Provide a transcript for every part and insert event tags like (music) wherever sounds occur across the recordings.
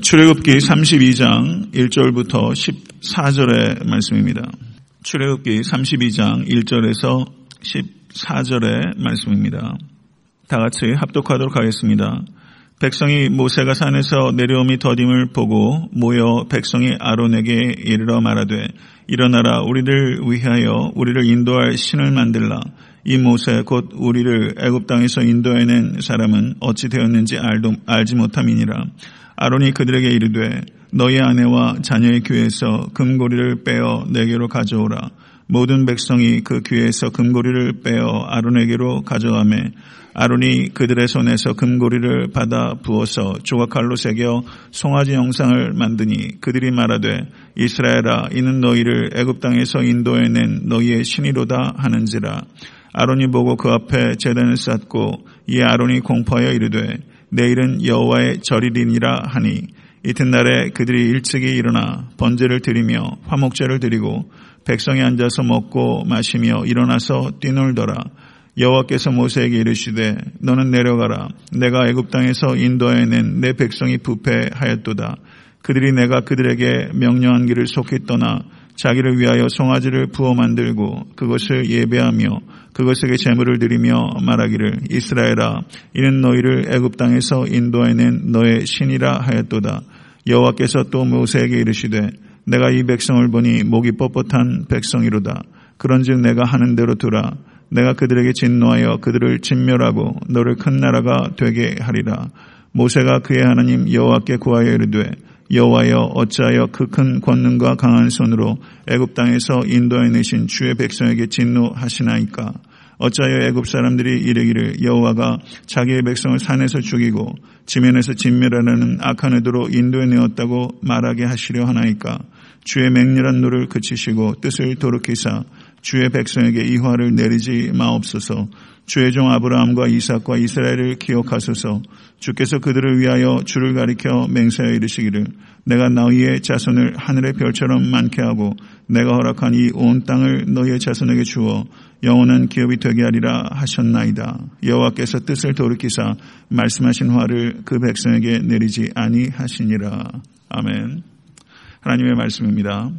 출애굽기 32장 1절부터 14절의 말씀입니다. 출애굽기 32장 1절에서 14절의 말씀입니다. 다 같이 합독하도록 하겠습니다. 백성이 모세가 산에서 내려옴이 더딤을 보고 모여 백성이 아론에게 이르러 말하되 일어나라 우리를 위하여 우리를 인도할 신을 만들라 이 모세 곧 우리를 애굽 땅에서 인도해낸 사람은 어찌 되었는지 알도, 알지 못함이니라 아론이 그들에게 이르되 너희 아내와 자녀의 귀에서 금고리를 빼어 내게로 가져오라. 모든 백성이 그 귀에서 금고리를 빼어 아론에게로 가져가매 아론이 그들의 손에서 금고리를 받아 부어서 조각칼로 새겨 송아지 영상을 만드니 그들이 말하되 이스라엘아 이는 너희를 애굽 땅에서 인도해낸 너희의 신이로다 하는지라. 아론이 보고 그 앞에 제단을 쌓고 이 아론이 공포하여 이르되 내일은 여호와의 절일이니라 하니 이튿날에 그들이 일찍이 일어나 번제를 드리며 화목제를 드리고 백성이 앉아서 먹고 마시며 일어나서 뛰놀더라. 여호와께서 모세에게 이르시되 너는 내려가라. 내가 애굽 땅에서 인도해낸 내 백성이 부패하였도다. 그들이 내가 그들에게 명령한 길을 속히 떠나 자기를 위하여 송아지를 부어 만들고 그것을 예배하며 그것에게 제물을 드리며 말하기를 이스라엘아 이는 너희를 애굽 땅에서 인도해낸 너의 신이라 하였도다. 여호와께서 또 모세에게 이르시되 내가 이 백성을 보니 목이 뻣뻣한 백성이로다. 그런즉 내가 하는 대로 두라. 내가 그들에게 진노하여 그들을 진멸하고 너를 큰 나라가 되게 하리라. 모세가 그의 하나님 여호와께 구하여 이르되 여호와여 어찌하여 그 큰 권능과 강한 손으로 애굽 땅에서 인도해 내신 주의 백성에게 진노하시나이까? 어찌하여 애굽 사람들이 이르기를 여호와가 자기의 백성을 산에서 죽이고 지면에서 진멸하려는 악한 의도로 인도해 내었다고 말하게 하시려 하나이까? 주의 맹렬한 노를 그치시고 뜻을 돌이키사 주의 백성에게 이 화를 내리지 마옵소서 주의 종 아브라함과 이삭과 이스라엘을 기억하소서 주께서 그들을 위하여 주를 가리켜 맹세하여 이르시기를 내가 너희의 자손을 하늘의 별처럼 많게 하고 내가 허락한 이 온 땅을 너희의 자손에게 주어 영원한 기업이 되게 하리라 하셨나이다. 여호와께서 뜻을 돌이키사 말씀하신 화를 그 백성에게 내리지 아니하시니라. 아멘. 하나님의 말씀입니다.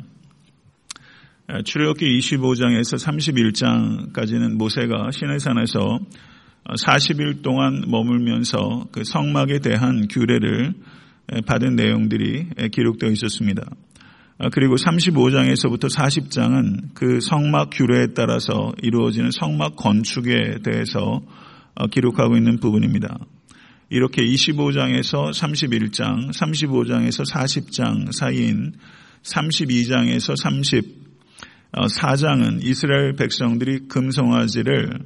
출애굽기 25장에서 31장까지는 모세가 시내산에서 40일 동안 머물면서 그 성막에 대한 규례를 받은 내용들이 기록되어 있었습니다. 그리고 35장에서부터 40장은 그 성막 규례에 따라서 이루어지는 성막 건축에 대해서 기록하고 있는 부분입니다. 이렇게 25장에서 31장, 35장에서 40장 사이인 32장에서 34장은 이스라엘 백성들이 금송아지를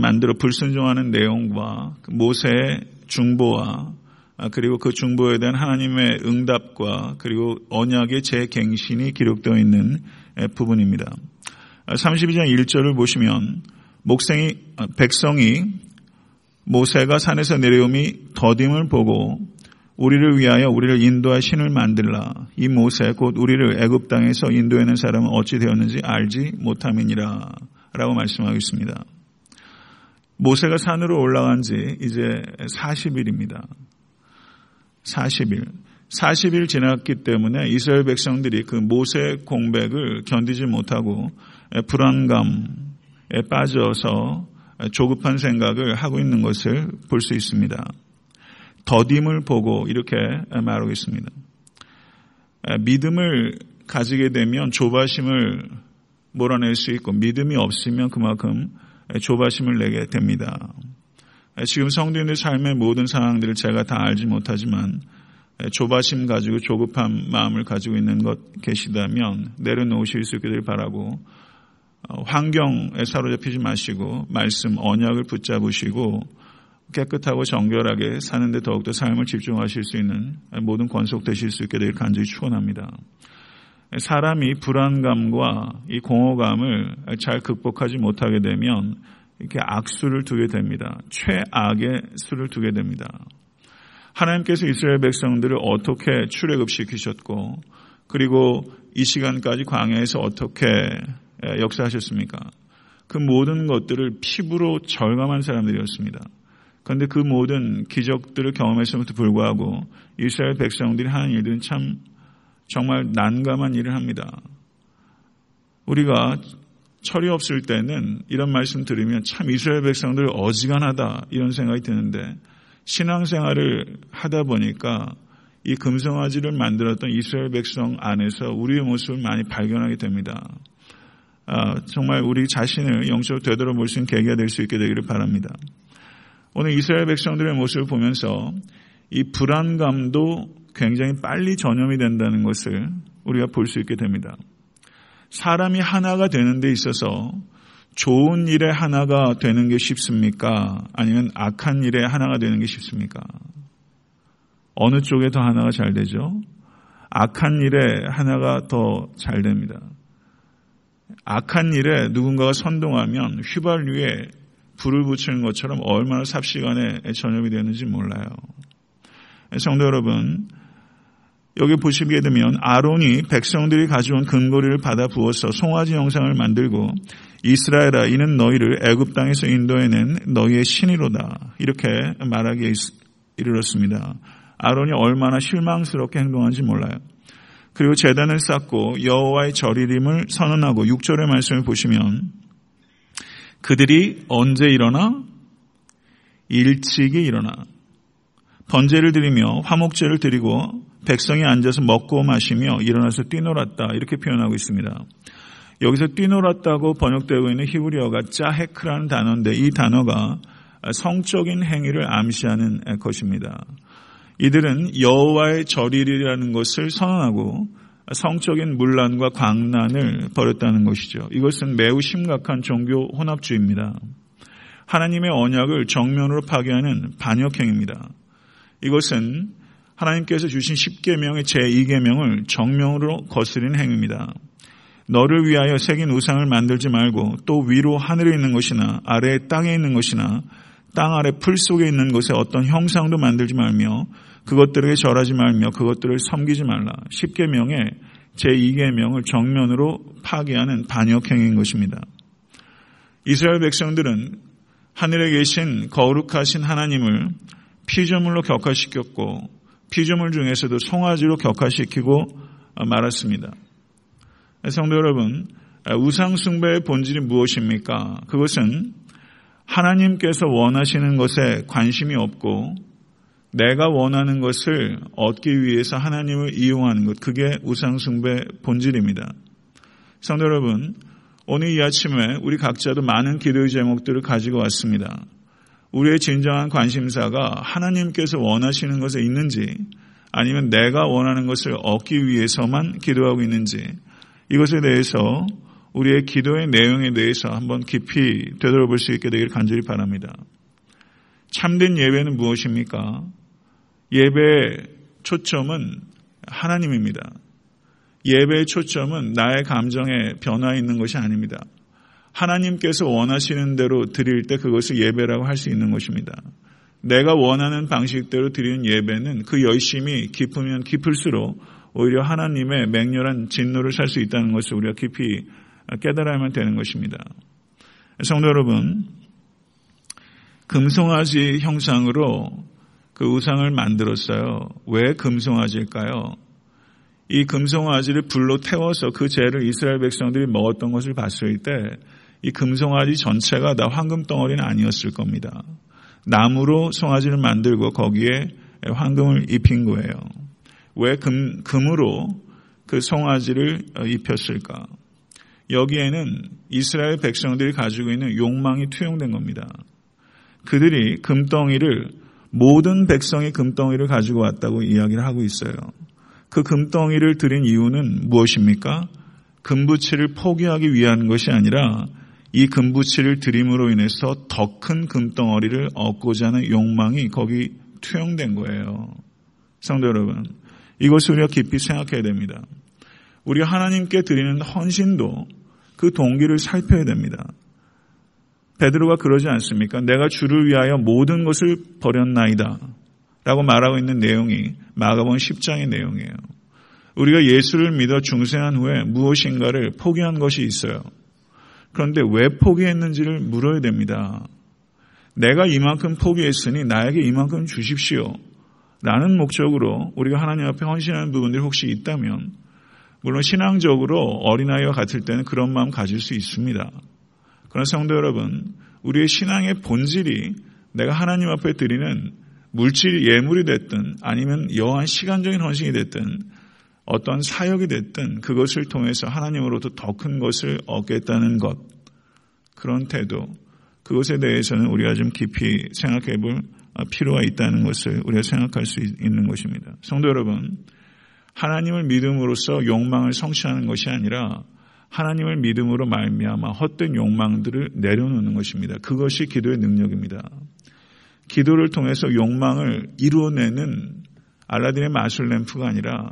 만들어 불순종하는 내용과 모세의 중보와 그리고 그 중보에 대한 하나님의 응답과 그리고 언약의 재갱신이 기록되어 있는 부분입니다. 32장 1절을 보시면 목생이 백성이 모세가 산에서 내려옴이 더딤을 보고 우리를 위하여 우리를 인도할 신을 만들라. 이 모세 곧 우리를 애굽 땅에서 인도하는 사람은 어찌 되었는지 알지 못함이니라. 라고 말씀하고 있습니다. 모세가 산으로 올라간 지 이제 40일입니다. 40일. 40일 지났기 때문에 이스라엘 백성들이 그 모세 공백을 견디지 못하고 불안감에 빠져서 조급한 생각을 하고 있는 것을 볼 수 있습니다. 더딤을 보고 이렇게 말하고 있습니다. 믿음을 가지게 되면 조바심을 몰아낼 수 있고 믿음이 없으면 그만큼 조바심을 내게 됩니다. 지금 성도인의 삶의 모든 상황들을 제가 다 알지 못하지만 조바심 가지고 조급한 마음을 가지고 있는 것 계시다면 내려놓으실 수 있기를 바라고 어, 환경에 사로잡히지 마시고 말씀 언약을 붙잡으시고 깨끗하고 정결하게 사는데 더욱더 삶을 집중하실 수 있는 모든 권속 되실 수 있게 되길 간절히 축원합니다. 사람이 불안감과 이 공허감을 잘 극복하지 못하게 되면 이렇게 악수를 두게 됩니다. 최악의 수를 두게 됩니다. 하나님께서 이스라엘 백성들을 어떻게 출애굽시키셨고 그리고 이 시간까지 광야에서 어떻게 역사하셨습니까? 그 모든 것들을 피부로 절감한 사람들이었습니다. 그런데 그 모든 기적들을 경험했음에도 불구하고 이스라엘 백성들이 하는 일들은 참 정말 난감한 일을 합니다. 우리가 철이 없을 때는 이런 말씀 들으면 참 이스라엘 백성들 어지간하다 이런 생각이 드는데 신앙생활을 하다 보니까 이 금성아지를 만들었던 이스라엘 백성 안에서 우리의 모습을 많이 발견하게 됩니다. 아, 정말 우리 자신을 영적으로 되돌아볼 수 있는 계기가 될 수 있게 되기를 바랍니다. 오늘 이스라엘 백성들의 모습을 보면서 이 불안감도 굉장히 빨리 전염이 된다는 것을 우리가 볼 수 있게 됩니다. 사람이 하나가 되는 데 있어서 좋은 일에 하나가 되는 게 쉽습니까? 아니면 악한 일에 하나가 되는 게 쉽습니까? 어느 쪽에 더 하나가 잘 되죠? 악한 일에 하나가 더 잘 됩니다. 악한 일에 누군가가 선동하면 휘발유에 불을 붙이는 것처럼 얼마나 삽시간에 전염이 되는지 몰라요. 성도 여러분, 여기 보시게 되면 아론이 백성들이 가져온 금고리를 받아 부어서 송아지 영상을 만들고 이스라엘아 이는 너희를 애굽 땅에서 인도해낸 너희의 신이로다 이렇게 말하기에 이르렀습니다. 아론이 얼마나 실망스럽게 행동한지 몰라요. 그리고 재단을 쌓고 여호와의 절이림을 선언하고 6절의 말씀을 보시면 그들이 언제 일어나 일찍이 일어나 번제를 드리며 화목제를 드리고 백성이 앉아서 먹고 마시며 일어나서 뛰놀았다 이렇게 표현하고 있습니다. 여기서 뛰놀았다고 번역되고 있는 히브리어가 짜헤크라는 단어인데 이 단어가 성적인 행위를 암시하는 것입니다. 이들은 여호와의 절일이라는 것을 선언하고 성적인 문란과 광란을 벌였다는 것이죠. 이것은 매우 심각한 종교 혼합주의입니다. 하나님의 언약을 정면으로 파괴하는 반역행입니다. 이것은 하나님께서 주신 10계명의 제2계명을 정명으로 거스르는 행위입니다. 너를 위하여 새긴 우상을 만들지 말고 또 위로 하늘에 있는 것이나 아래에 땅에 있는 것이나 땅 아래 풀 속에 있는 곳에 어떤 형상도 만들지 말며 그것들에게 절하지 말며 그것들을 섬기지 말라. 10계명의 제2계명을 정면으로 파괴하는 반역행인 것입니다. 이스라엘 백성들은 하늘에 계신 거룩하신 하나님을 피조물로 격화시켰고 피조물 중에서도 송아지로 격화시키고 말았습니다. 성도 여러분, 우상숭배의 본질이 무엇입니까? 그것은 하나님께서 원하시는 것에 관심이 없고 내가 원하는 것을 얻기 위해서 하나님을 이용하는 것, 그게 우상숭배 본질입니다. 성도 여러분, 오늘 이 아침에 우리 각자도 많은 기도의 제목들을 가지고 왔습니다. 우리의 진정한 관심사가 하나님께서 원하시는 것에 있는지 아니면 내가 원하는 것을 얻기 위해서만 기도하고 있는지 이것에 대해서 우리의 기도의 내용에 대해서 한번 깊이 되돌아볼 수 있게 되기를 간절히 바랍니다. 참된 예배는 무엇입니까? 예배의 초점은 하나님입니다. 예배의 초점은 나의 감정에 변화 있는 것이 아닙니다. 하나님께서 원하시는 대로 드릴 때 그것을 예배라고 할 수 있는 것입니다. 내가 원하는 방식대로 드리는 예배는 그 열심이 깊으면 깊을수록 오히려 하나님의 맹렬한 진노를 살 수 있다는 것을 우리가 깊이 깨달아야만 되는 것입니다. 성도 여러분, 금송아지 형상으로 그 우상을 만들었어요. 왜 금송아지일까요? 이 금송아지를 불로 태워서 그 죄를 이스라엘 백성들이 먹었던 것을 봤을 때 이 금송아지 전체가 다 황금 덩어리는 아니었을 겁니다. 나무로 송아지를 만들고 거기에 황금을 입힌 거예요. 왜 금, 금으로 그 송아지를 입혔을까? 여기에는 이스라엘 백성들이 가지고 있는 욕망이 투영된 겁니다. 그들이 금덩이를 모든 백성이 금덩이를 가지고 왔다고 이야기를 하고 있어요. 그 금덩이를 드린 이유는 무엇입니까? 금부치를 포기하기 위한 것이 아니라 이 금부치를 드림으로 인해서 더 큰 금덩어리를 얻고자 하는 욕망이 거기 투영된 거예요. 성도 여러분, 이것을 우리가 깊이 생각해야 됩니다. 우리가 하나님께 드리는 헌신도 그 동기를 살펴야 됩니다. 베드로가 그러지 않습니까? 내가 주를 위하여 모든 것을 버렸나이다. 라고 말하고 있는 내용이 마가본 10장의 내용이에요. 우리가 예수를 믿어 중생한 후에 무엇인가를 포기한 것이 있어요. 그런데 왜 포기했는지를 물어야 됩니다. 내가 이만큼 포기했으니 나에게 이만큼 주십시오. 라는 목적으로 우리가 하나님 앞에 헌신하는 부분들이 혹시 있다면 물론 신앙적으로 어린아이와 같을 때는 그런 마음 가질 수 있습니다. 그러나 성도 여러분, 우리의 신앙의 본질이 내가 하나님 앞에 드리는 물질 예물이 됐든 아니면 여한 시간적인 헌신이 됐든 어떤 사역이 됐든 그것을 통해서 하나님으로부터 더 큰 것을 얻겠다는 것 그런 태도 그것에 대해서는 우리가 좀 깊이 생각해 볼 필요가 있다는 것을 우리가 생각할 수 있는 것입니다. 성도 여러분, 하나님을 믿음으로써 욕망을 성취하는 것이 아니라 하나님을 믿음으로 말미암아 헛된 욕망들을 내려놓는 것입니다. 그것이 기도의 능력입니다. 기도를 통해서 욕망을 이루어내는 알라딘의 마술 램프가 아니라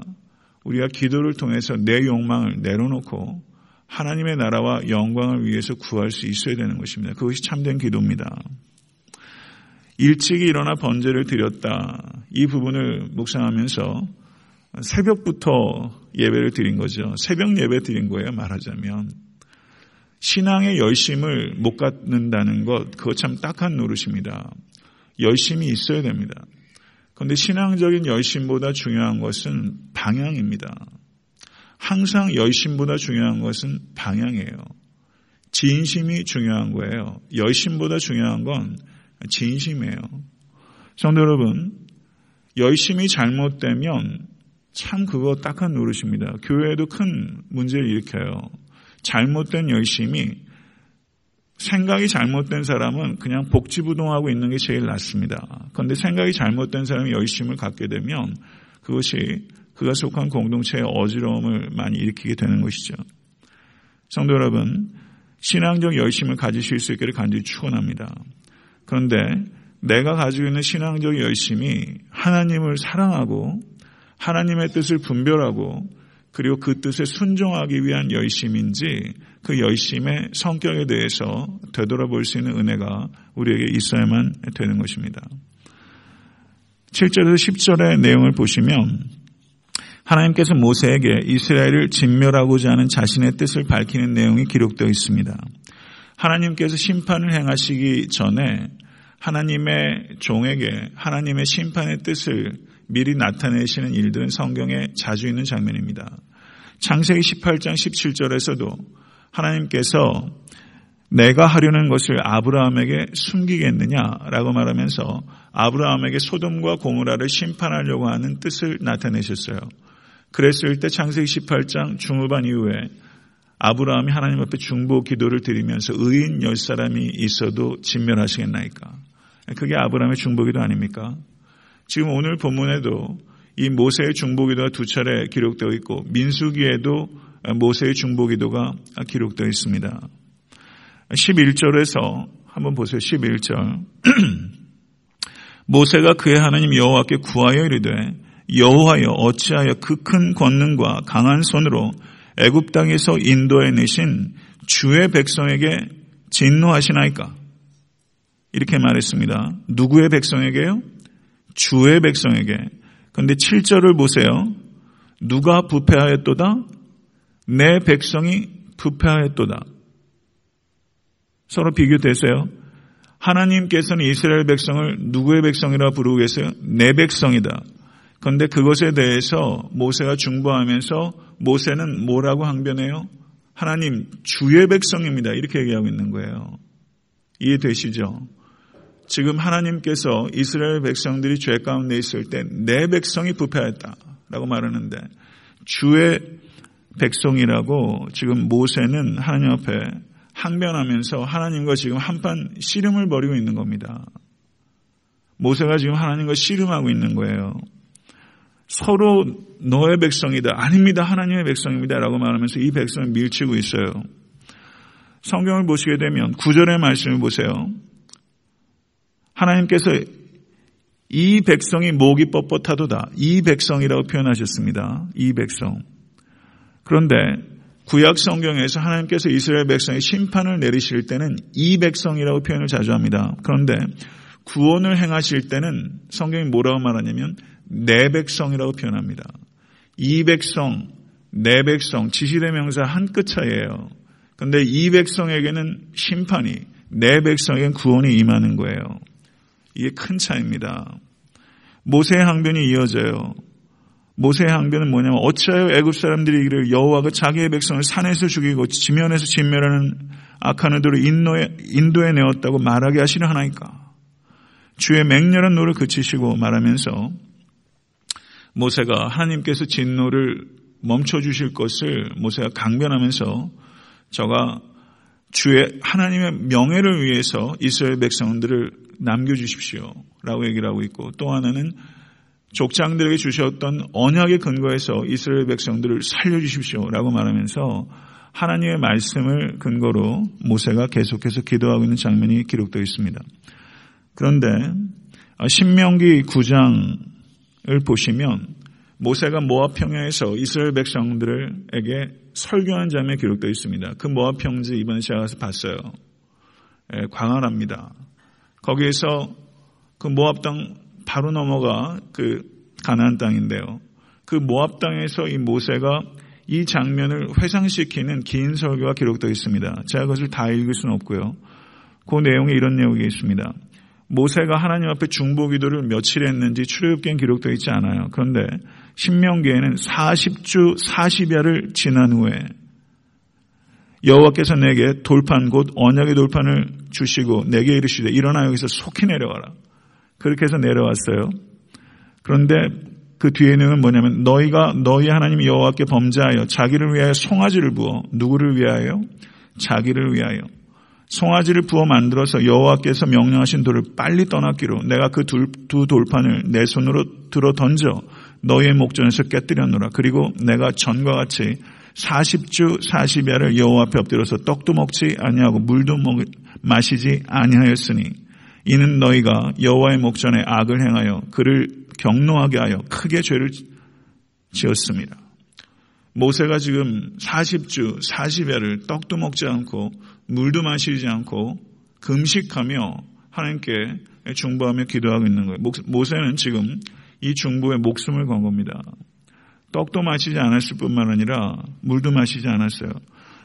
우리가 기도를 통해서 내 욕망을 내려놓고 하나님의 나라와 영광을 위해서 구할 수 있어야 되는 것입니다. 그것이 참된 기도입니다. 일찍이 일어나 번제를 드렸다. 이 부분을 묵상하면서 새벽부터 예배를 드린 거죠. 새벽 예배 드린 거예요, 말하자면. 신앙의 열심을 못 갖는다는 것, 그거 참 딱한 노릇입니다. 열심이 있어야 됩니다. 그런데 신앙적인 열심보다 중요한 것은 방향입니다. 항상 열심보다 중요한 것은 방향이에요. 진심이 중요한 거예요. 열심보다 중요한 건 진심이에요. 성도 여러분, 열심이 잘못되면 참 그거 딱한 노릇입니다. 교회에도 큰 문제를 일으켜요. 잘못된 열심이 생각이 잘못된 사람은 그냥 복지부동하고 있는 게 제일 낫습니다. 그런데 생각이 잘못된 사람이 열심을 갖게 되면 그것이 그가 속한 공동체의 어지러움을 많이 일으키게 되는 것이죠. 성도 여러분, 신앙적 열심을 가지실 수 있기를 간절히 축원합니다. 그런데 내가 가지고 있는 신앙적 열심이 하나님을 사랑하고 하나님의 뜻을 분별하고 그리고 그 뜻에 순종하기 위한 열심인지 그 열심의 성격에 대해서 되돌아볼 수 있는 은혜가 우리에게 있어야만 되는 것입니다. 7절에서 10절의 내용을 보시면 하나님께서 모세에게 이스라엘을 진멸하고자 하는 자신의 뜻을 밝히는 내용이 기록되어 있습니다. 하나님께서 심판을 행하시기 전에 하나님의 종에게 하나님의 심판의 뜻을 미리 나타내시는 일들은 성경에 자주 있는 장면입니다. 창세기 18장 17절에서도 하나님께서 내가 하려는 것을 아브라함에게 숨기겠느냐라고 말하면서 아브라함에게 소돔과 고무라를 심판하려고 하는 뜻을 나타내셨어요. 그랬을 때 창세기 18장 중후반 이후에 아브라함이 하나님 앞에 중보 기도를 드리면서 의인 열 사람이 있어도 진멸하시겠나이까. 그게 아브라함의 중보 기도 아닙니까? 지금 오늘 본문에도 이 모세의 중보기도가 두 차례 기록되어 있고 민수기에도 모세의 중보기도가 기록되어 있습니다. 11절에서 한번 보세요. 11절. (clears throat) 모세가 그의 하나님 여호와께 구하여 이르되 여호와여 어찌하여 그 큰 권능과 강한 손으로 애굽 땅에서 인도해 내신 주의 백성에게 진노하시나이까? 이렇게 말했습니다. 누구의 백성에게요? 주의 백성에게. 그런데 7절을 보세요. 누가 부패하였도다? 내 백성이 부패하였도다. 서로 비교되세요. 하나님께서는 이스라엘 백성을 누구의 백성이라 부르고 계세요? 내 백성이다. 그런데 그것에 대해서 모세가 중보하면서 모세는 뭐라고 항변해요? 하나님 주의 백성입니다. 이렇게 얘기하고 있는 거예요. 이해되시죠? 지금 하나님께서 이스라엘 백성들이 죄 가운데 있을 때 내 백성이 부패했다라고 말하는데 주의 백성이라고 지금 모세는 하나님 앞에 항변하면서 하나님과 지금 한판 씨름을 벌이고 있는 겁니다. 모세가 지금 하나님과 씨름하고 있는 거예요. 서로 너의 백성이다. 아닙니다. 하나님의 백성입니다. 라고 말하면서 이 백성을 밀치고 있어요. 성경을 보시게 되면 구절의 말씀을 보세요. 하나님께서 이 백성이 목이 뻣뻣하도다. 이 백성이라고 표현하셨습니다. 이 백성. 그런데 구약 성경에서 하나님께서 이스라엘 백성의 심판을 내리실 때는 이 백성이라고 표현을 자주 합니다. 그런데 구원을 행하실 때는 성경이 뭐라고 말하냐면 내 백성이라고 표현합니다. 이 백성, 내 백성, 지시대명사 한 끗 차이에요. 그런데 이 백성에게는 심판이 내 백성에겐 구원이 임하는 거예요. 이게 큰 차이입니다. 모세의 항변이 이어져요. 모세의 항변은 뭐냐면 어찌하여 애굽 사람들이 이르기를 여호와가 자기의 백성을 산에서 죽이고 지면에서 진멸하는 악한 의도로 인도해, 인도해 내었다고 말하게 하시려 하나이까. 주의 맹렬한 노를 그치시고 말하면서 모세가 하나님께서 진노를 멈춰 주실 것을 모세가 강변하면서 저가 주의 하나님의 명예를 위해서 이스라엘 백성들을 남겨주십시오. 라고 얘기를 하고 있고 또 하나는 족장들에게 주셨던 언약의 근거에서 이스라엘 백성들을 살려주십시오. 라고 말하면서 하나님의 말씀을 근거로 모세가 계속해서 기도하고 있는 장면이 기록되어 있습니다. 그런데 신명기 9장을 보시면 모세가 모압 평야에서 이스라엘 백성들에게 설교한 장면이 기록되어 있습니다. 그 모압 평지 이번에 제가 가서 봤어요. 예, 광활합니다. 거기에서 그 모압 땅 바로 넘어가 그 가나안 땅인데요. 그 모압 땅에서 이 모세가 이 장면을 회상시키는 긴 설교가 기록되어 있습니다. 제가 그것을 다 읽을 수는 없고요. 그 내용에 이런 내용이 있습니다. 모세가 하나님 앞에 중보 기도를 며칠 했는지 출애굽기엔 기록되어 있지 않아요. 그런데 신명기에는 40주 40야를 지난 후에 여호와께서 내게 돌판 곧 언약의 돌판을 주시고 내게 이르시되 일어나 여기서 속히 내려가라. 그렇게 해서 내려왔어요. 그런데 그 뒤에 있는 뭐냐면 너희가 너희 하나님 여호와께 범죄하여 자기를 위하여 송아지를 부어 누구를 위하여 자기를 위하여 송아지를 부어 만들어서 여호와께서 명령하신 돌을 빨리 떠났기로 내가 그 두 돌판을 내 손으로 들어 던져 너희의 목전에서 깨뜨렸노라. 그리고 내가 전과 같이 40주 40야를 여호와 앞에 엎드려서 떡도 먹지 아니하고 물도 먹, 마시지 아니하였으니 이는 너희가 여호와의 목전에 악을 행하여 그를 경노하게 하여 크게 죄를 지었습니다. 모세가 지금 40주 40야를 떡도 먹지 않고 물도 마시지 않고 금식하며 하나님께 중보하며 기도하고 있는 거예요. 모세는 지금 이 중보에 목숨을 건 겁니다. 떡도 마시지 않았을 뿐만 아니라 물도 마시지 않았어요.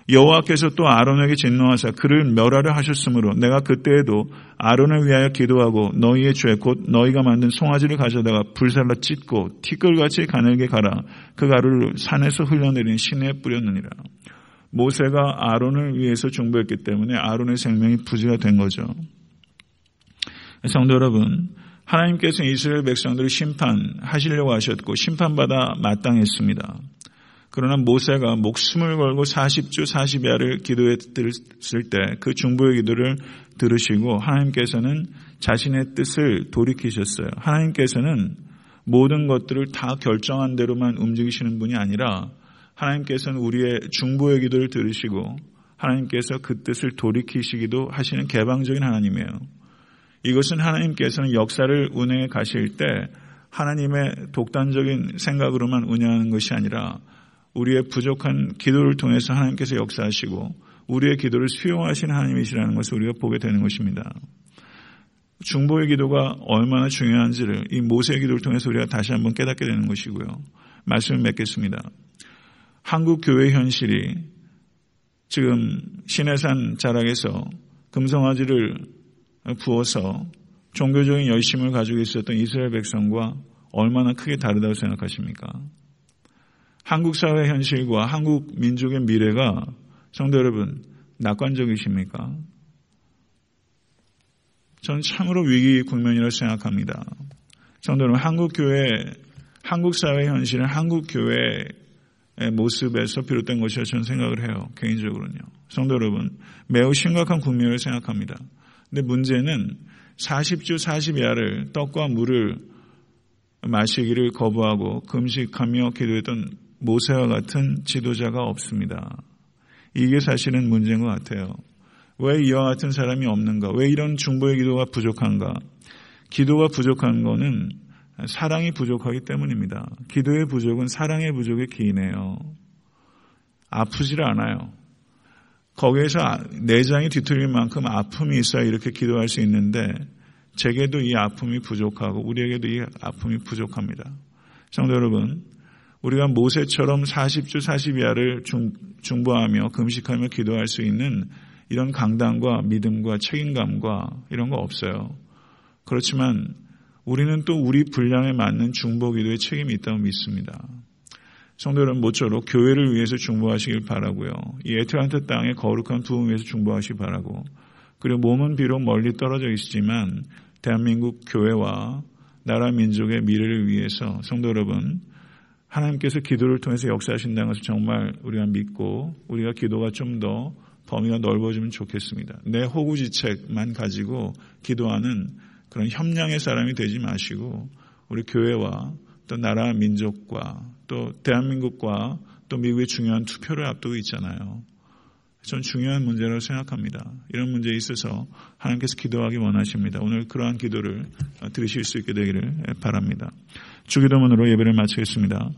여호와께서 또 아론에게 진노하사 그를 멸하려 하셨으므로 내가 그때에도 아론을 위하여 기도하고 너희의 죄 곧 너희가 만든 송아지를 가져다가 불살라 찢고 티끌같이 가늘게 갈아 그 가루를 산에서 흘러내린 시내에 뿌렸느니라. 모세가 아론을 위해서 중보했기 때문에 아론의 생명이 부지가 된 거죠. 성도 여러분, 하나님께서 이스라엘 백성들을 심판하시려고 하셨고 심판받아 마땅했습니다. 그러나 모세가 목숨을 걸고 40주 40야를 기도했을 때 그 중보의 기도를 들으시고 하나님께서는 자신의 뜻을 돌이키셨어요. 하나님께서는 모든 것들을 다 결정한 대로만 움직이시는 분이 아니라 하나님께서는 우리의 중보의 기도를 들으시고 하나님께서 그 뜻을 돌이키시기도 하시는 개방적인 하나님이에요. 이것은 하나님께서는 역사를 운행해 가실 때 하나님의 독단적인 생각으로만 운영하는 것이 아니라 우리의 부족한 기도를 통해서 하나님께서 역사하시고 우리의 기도를 수용하신 하나님이시라는 것을 우리가 보게 되는 것입니다. 중보의 기도가 얼마나 중요한지를 이 모세의 기도를 통해서 우리가 다시 한번 깨닫게 되는 것이고요. 말씀을 맺겠습니다. 한국 교회 현실이 지금 신해산 자락에서 금성아지를 부어서 종교적인 열심을 가지고 있었던 이스라엘 백성과 얼마나 크게 다르다고 생각하십니까? 한국 사회 현실과 한국 민족의 미래가 성도 여러분 낙관적이십니까? 저는 참으로 위기 국면이라고 생각합니다. 성도 여러분 한국 교회 한국 사회 현실은 한국 교회의 모습에서 비롯된 것이라 저는 생각을 해요. 개인적으로는요. 성도 여러분 매우 심각한 국면을 생각합니다. 근데 문제는 40주 40야를 떡과 물을 마시기를 거부하고 금식하며 기도했던 모세와 같은 지도자가 없습니다. 이게 사실은 문제인 것 같아요. 왜 이와 같은 사람이 없는가? 왜 이런 중보의 기도가 부족한가? 기도가 부족한 것은 사랑이 부족하기 때문입니다. 기도의 부족은 사랑의 부족의 기인해요. 아프질 않아요. 거기에서 내장이 뒤틀릴 만큼 아픔이 있어야 이렇게 기도할 수 있는데 제게도 이 아픔이 부족하고 우리에게도 이 아픔이 부족합니다. 성도 여러분, 우리가 모세처럼 40주 40야를 중, 중보하며 금식하며 기도할 수 있는 이런 강단과 믿음과 책임감과 이런 거 없어요. 그렇지만 우리는 또 우리 분량에 맞는 중보 기도의 책임이 있다고 믿습니다. 성도 여러분 모쪼록 교회를 위해서 중보하시길 바라고요. 이 에트란트 땅의 거룩한 부흥 위해서 중보하시기 바라고 그리고 몸은 비록 멀리 떨어져 있지만 대한민국 교회와 나라 민족의 미래를 위해서 성도 여러분 하나님께서 기도를 통해서 역사하신다는 것을 정말 우리가 믿고 우리가 기도가 좀 더 범위가 넓어지면 좋겠습니다. 내 호구지책만 가지고 기도하는 그런 협량의 사람이 되지 마시고 우리 교회와 또 나라 민족과 또 대한민국과 또 미국의 중요한 투표를 앞두고 있잖아요. 전 중요한 문제라고 생각합니다. 이런 문제에 있어서 하나님께서 기도하기 원하십니다. 오늘 그러한 기도를 들으실 수 있게 되기를 바랍니다. 주기도문으로 예배를 마치겠습니다.